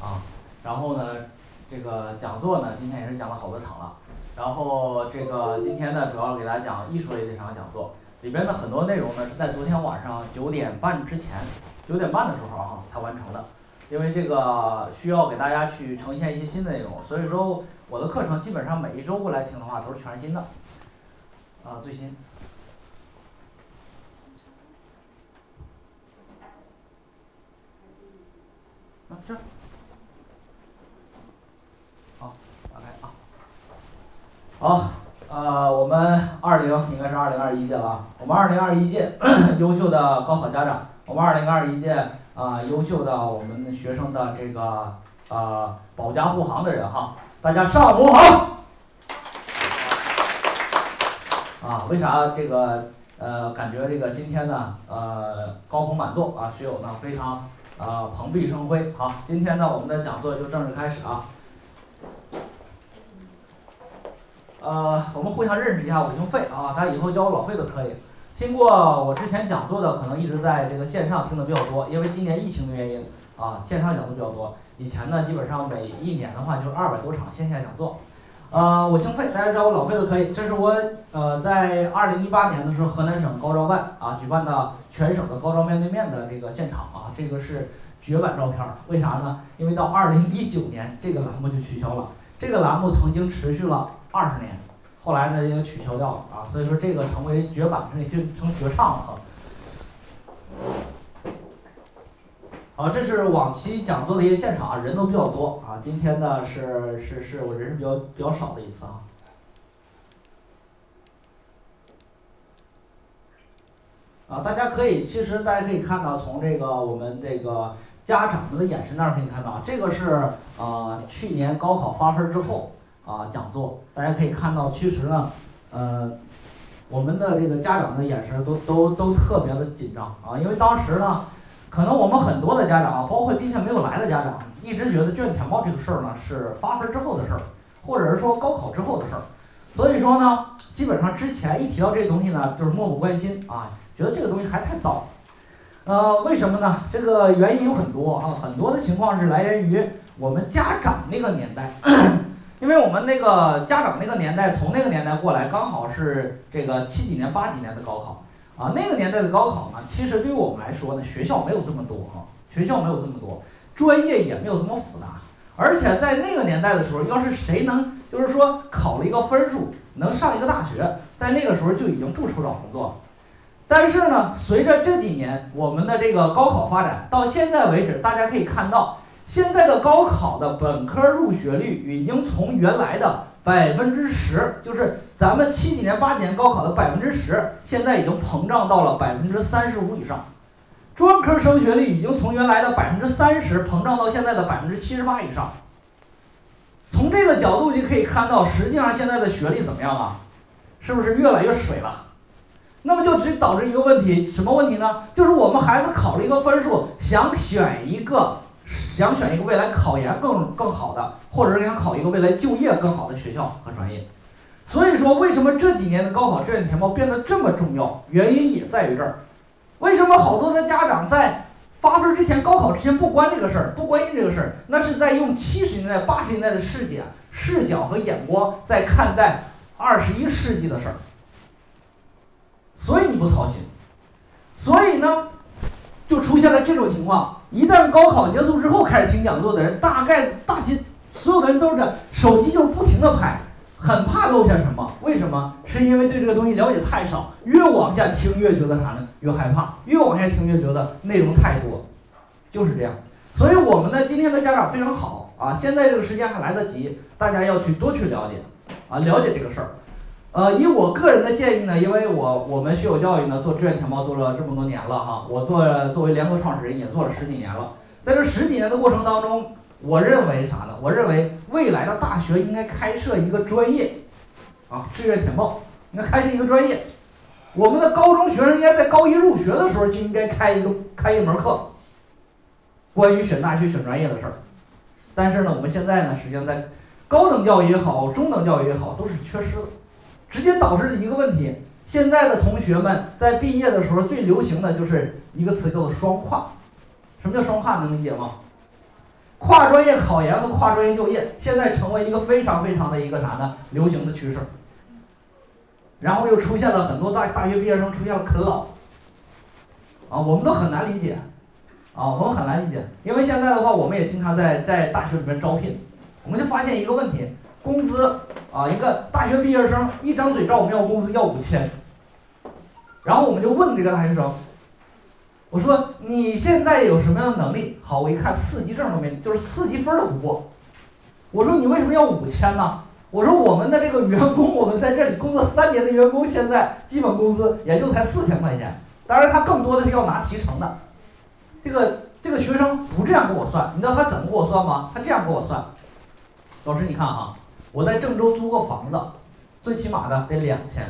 啊，然后呢，这个讲座呢今天也是讲了好多场了，然后这个今天呢主要给大家讲艺术类这场讲座，里边的很多内容呢是在昨天晚上九点半之前，九点半的时候哈才完成的，因为这个需要给大家去呈现一些新的内容，所以说我的课程基本上每一周过来听的话都是全新的，啊最新。啊这好，打开啊，好，呃我们二零应该是二零二一届了啊，我们二零二一届 优秀的高考家长，我们二零二一届啊优秀的我们学生的这个啊保驾护航的人哈，大家上午好。啊为啥这个呃感觉这个今天呢呃高朋满座啊学友呢非常啊蓬荜生辉，好，今天呢我们的讲座就正式开始啊。呃我们互相认识一下，我姓费啊，大家以后叫我老费都可以。听过我之前讲座的，可能一直在这个线上听的比较多，因为今年疫情的原因啊线上讲的比较多，以前呢基本上每一年的话就是二百多场线下讲座。啊我姓费，大家叫我老费都可以，这是我呃在二零一八年的时候河南省高招办啊举办的全省的高招面对面的这个现场啊，这个是绝版照片儿，为啥呢？因为到二零一九年这个栏目就取消了，这个栏目曾经持续了二十年，后来呢也取消掉了啊，所以说这个成为绝版成就成绝唱了啊。好，这是往期讲座的一些现场啊，人都比较多啊，今天呢是是是我人是比较比较少的一次啊。啊大家可以其实大家可以看到，从这个我们这个家长们的眼神那儿可以看到，这个是啊去年高考发分之后啊讲座，大家可以看到其实呢呃我们的这个家长的眼神都都都特别的紧张啊，因为当时呢可能我们很多的家长啊，包括今天没有来的家长，一直觉得卷填报这个事儿呢是发分儿之后的事儿，或者是说高考之后的事儿，所以说呢基本上之前一提到这东西呢就是漠不关心啊觉得这个东西还太早。呃为什么呢？这个原因有很多啊，很多的情况是来源于我们家长那个年代，因为我们那个家长那个年代从那个年代过来，刚好是这个七几年八几年的高考，啊那个年代的高考呢，其实对于我们来说呢学校没有这么多哈，学校没有这么多，专业也没有这么复杂，而且在那个年代的时候，要是谁能就是说考了一个分数，能上一个大学，在那个时候就已经不愁找工作了。但是呢随着这几年我们的这个高考发展，到现在为止，大家可以看到现在的高考的本科入学率已经从原来的百分之十，就是咱们七几年八几年高考的百分之十，现在已经膨胀到了百分之三十五以上。专科升学率已经从原来的百分之三十膨胀到现在的百分之七十八以上。从这个角度就可以看到，实际上现在的学历怎么样啊？是不是越来越水了？那么就只导致一个问题，什么问题呢？就是我们孩子考了一个分数，想选一个想选一个未来考研更更好的，或者是想考一个未来就业更好的学校和专业。所以说为什么这几年的高考志愿填报变得这么重要，原因也在于这儿。为什么好多的家长在发分之前，高考之前不关这个事儿，不关心这个事儿，那是在用七十年代八十年代的视点视角和眼光在看待二十一世纪的事儿。所以你不操心，现了这种情况，一旦高考结束之后开始听讲座的人，大概大些所有的人都是这样，手机就是不停的拍，很怕漏下什么，为什么？是因为对这个东西了解太少，越往下听越觉得啥呢？越害怕，越往下听越觉得内容太多，就是这样。所以我们呢今天的家长非常好啊，现在这个时间还来得及，大家要去多去了解，啊了解这个事儿。呃以我个人的建议呢，因为我我们学有教育呢做志愿填报做了这么多年了哈，我做作为联合创始人也做了十几年了，在这十几年的过程当中，我认为啥呢？我认为未来的大学应该开设一个专业，啊志愿填报应该开设一个专业，我们的高中学生应该在高一入学的时候就应该开一个开一门课，关于选大学选专业的事儿。但是呢我们现在呢实际上在高等教育也好，中等教育也好，都是缺失的。直接导致了一个问题，现在的同学们在毕业的时候最流行的就是一个词叫做双跨。什么叫双跨能理解吗？跨专业考研和跨专业就业现在成为一个非常非常的一个啥呢？流行的趋势。然后又出现了很多大大学毕业生出现了啃老，啊，我们都很难理解，啊，我们很难理解，因为现在的话，我们也经常在在大学里面招聘，我们就发现一个问题，工资啊，一个大学毕业生一张嘴找我们要工资要五千，然后我们就问这个大学生。我说你现在有什么样的能力？好，我一看四级证都没，就是四级分都不过。我说你为什么要五千呢？我说我们的这个员工，我们在这里工作三年的员工，现在基本工资也就才四千块钱。当然他更多的是要拿提成的。这个这个学生不这样给我算，你知道他怎么给我算吗？他这样给我算。老师你看啊，我在郑州租个房子，最起码的得两千。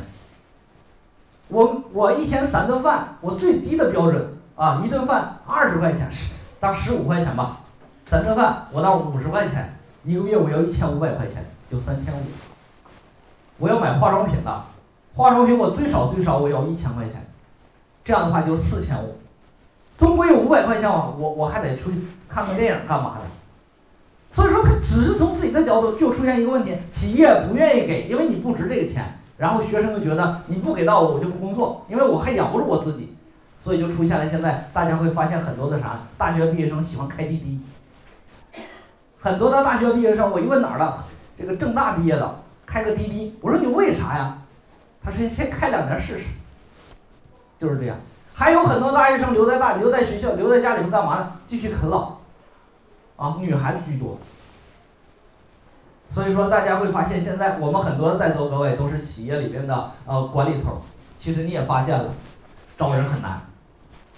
我我一天三顿饭，我最低的标准。啊，一顿饭二十块钱，十当十五块钱吧，三顿饭我当五十块钱，一个月我要一千五百块钱，就三千五。我要买化妆品的，化妆品我最少最少我要一千块钱，这样的话就四千五，总归有五百块钱我我我还得出去看个电影干嘛的，所以说他只是从自己的角度就出现一个问题，企业不愿意给，因为你不值这个钱，然后学生就觉得你不给到我我就不工作，因为我还养不住我自己。所以就出现了现在大家会发现很多的啥，大学毕业生喜欢开滴滴，很多的大学毕业生，我一问哪儿的，这个郑大毕业的开个滴滴，我说你为啥呀？他说先开两年试试，就是这样。还有很多大学生留在大留在学校留在家里头干嘛呢？继续啃老，啊，女孩子居多。所以说大家会发现现在我们很多在座各位都是企业里边的呃管理层，其实你也发现了，招人很难。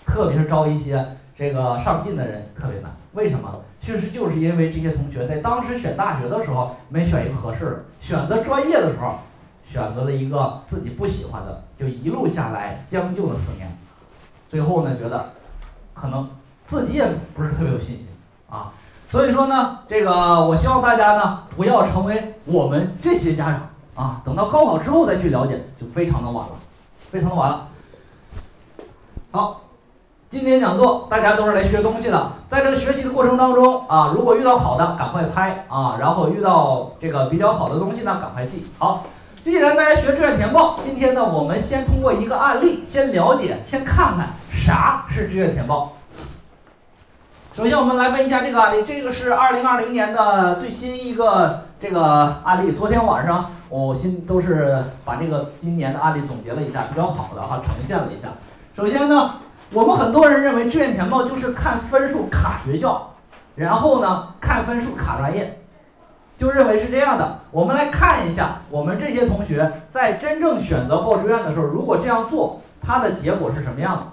特别是招一些这个上进的人特别难，为什么？确实就是因为这些同学在当时选大学的时候没选一个合适的，选择专业的时候选择了一个自己不喜欢的，就一路下来将就了四年，最后呢觉得可能自己也不是特别有信心啊，所以说呢，这个我希望大家呢不要成为我们这些家长啊，等到高考之后再去了解就非常的晚了，非常的晚了。好。今天讲座大家都是来学东西的，在这个学习的过程当中啊，如果遇到好的赶快拍啊，然后遇到这个比较好的东西呢，赶快记好。既然大家学志愿填报，今天呢，我们先通过一个案例，先了解，先看看啥是志愿填报。首先我们来问一下这个案例，这个是二零二零年的最新一个这个案例。昨天晚上我先都是把这个今年的案例总结了一下，比较好的哈，呈现了一下。首先呢。我们很多人认为志愿填报就是看分数卡学校，然后呢看分数卡专业，就认为是这样的。我们来看一下，我们这些同学在真正选择报志愿的时候，如果这样做，他的结果是什么样的？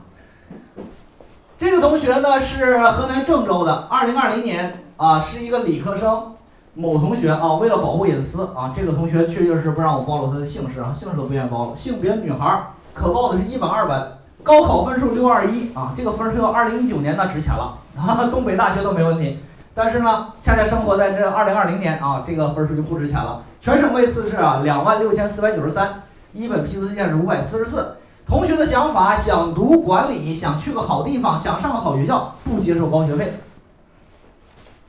这个同学呢是河南郑州的，二零二零年啊是一个理科生，某同学啊为了保护隐私啊，这个同学确确实不让我暴露他的姓氏啊，姓氏都不愿意暴露，性别女孩，可报的是一本二本。高考分数六二一啊，这个分数要二零一九年那值钱了啊，东北大学都没问题。但是呢，恰恰生活在这二零二零年啊，这个分数就不值钱了。全省位次是啊两万六千四百九十三，一本批次线是五百四十四。同学的想法想读管理，想去个好地方，想上个好学校，不接受高学费。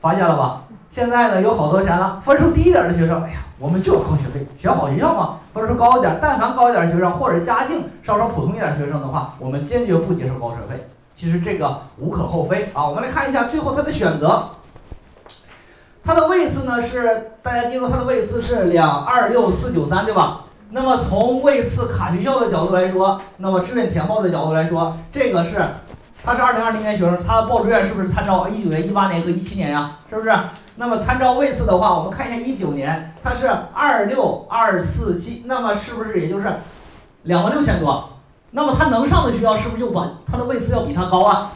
发现了吧？现在呢，有好多钱了，分数低一点的学生，哎呀，我们就要高学费，选好学校嘛，分数高一点，但凡高一点的学生或者家境稍稍普通一点的学生的话，我们坚决不接受高学费。其实这个无可厚非啊。我们来看一下最后他的选择，他的位次呢是大家记住，他的位次是两二六四九三，对吧？那么从位次卡学校的角度来说，那么志愿填报的角度来说，这个是。他是二零二零年学生，他报志愿是不是参照一九年、一八年和一七年呀？是不是？那么参照位次的话，我们看一下一九年，他是二六二四七，那么是不是也就是两万六千多？那么他能上的学校是不是就把他的位次要比他高啊？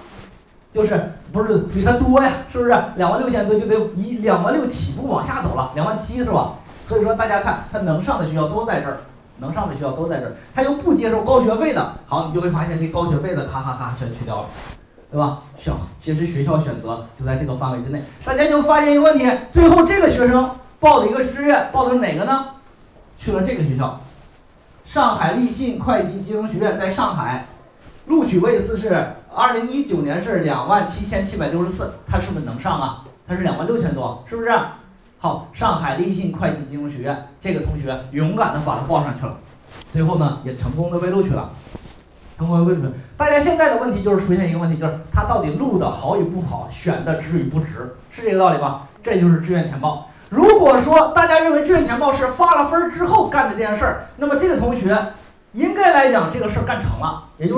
就是不是比他多呀？是不是？两万六千多就得一两万六起步往下走了，两万七是吧？所以说大家看他能上的学校都在这儿。能上的学校都在这儿，他又不接受高学费的，好，你就会发现这高学费的咔咔咔全去掉了，对吧？小，其实学校选择就在这个范围之内。大家就发现一个问题，最后这个学生报的一个志愿，报的是哪个呢？去了这个学校，上海立信会计金融学院，在上海，录取位次是二零一九年是两万七千七百六十四，他是不是能上啊？他是两万六千多，是不是？好，上海立信会计金融学院这个同学勇敢的把它报上去了，最后呢也成功的被录取了，成功被录取。大家现在的问题就是出现一个问题，就是他到底录的好与不好，选的值与不值，是这个道理吧？这就是志愿填报。如果说大家认为志愿填报是发了分之后干的这件事儿，那么这个同学应该来讲这个事儿干成了，也就。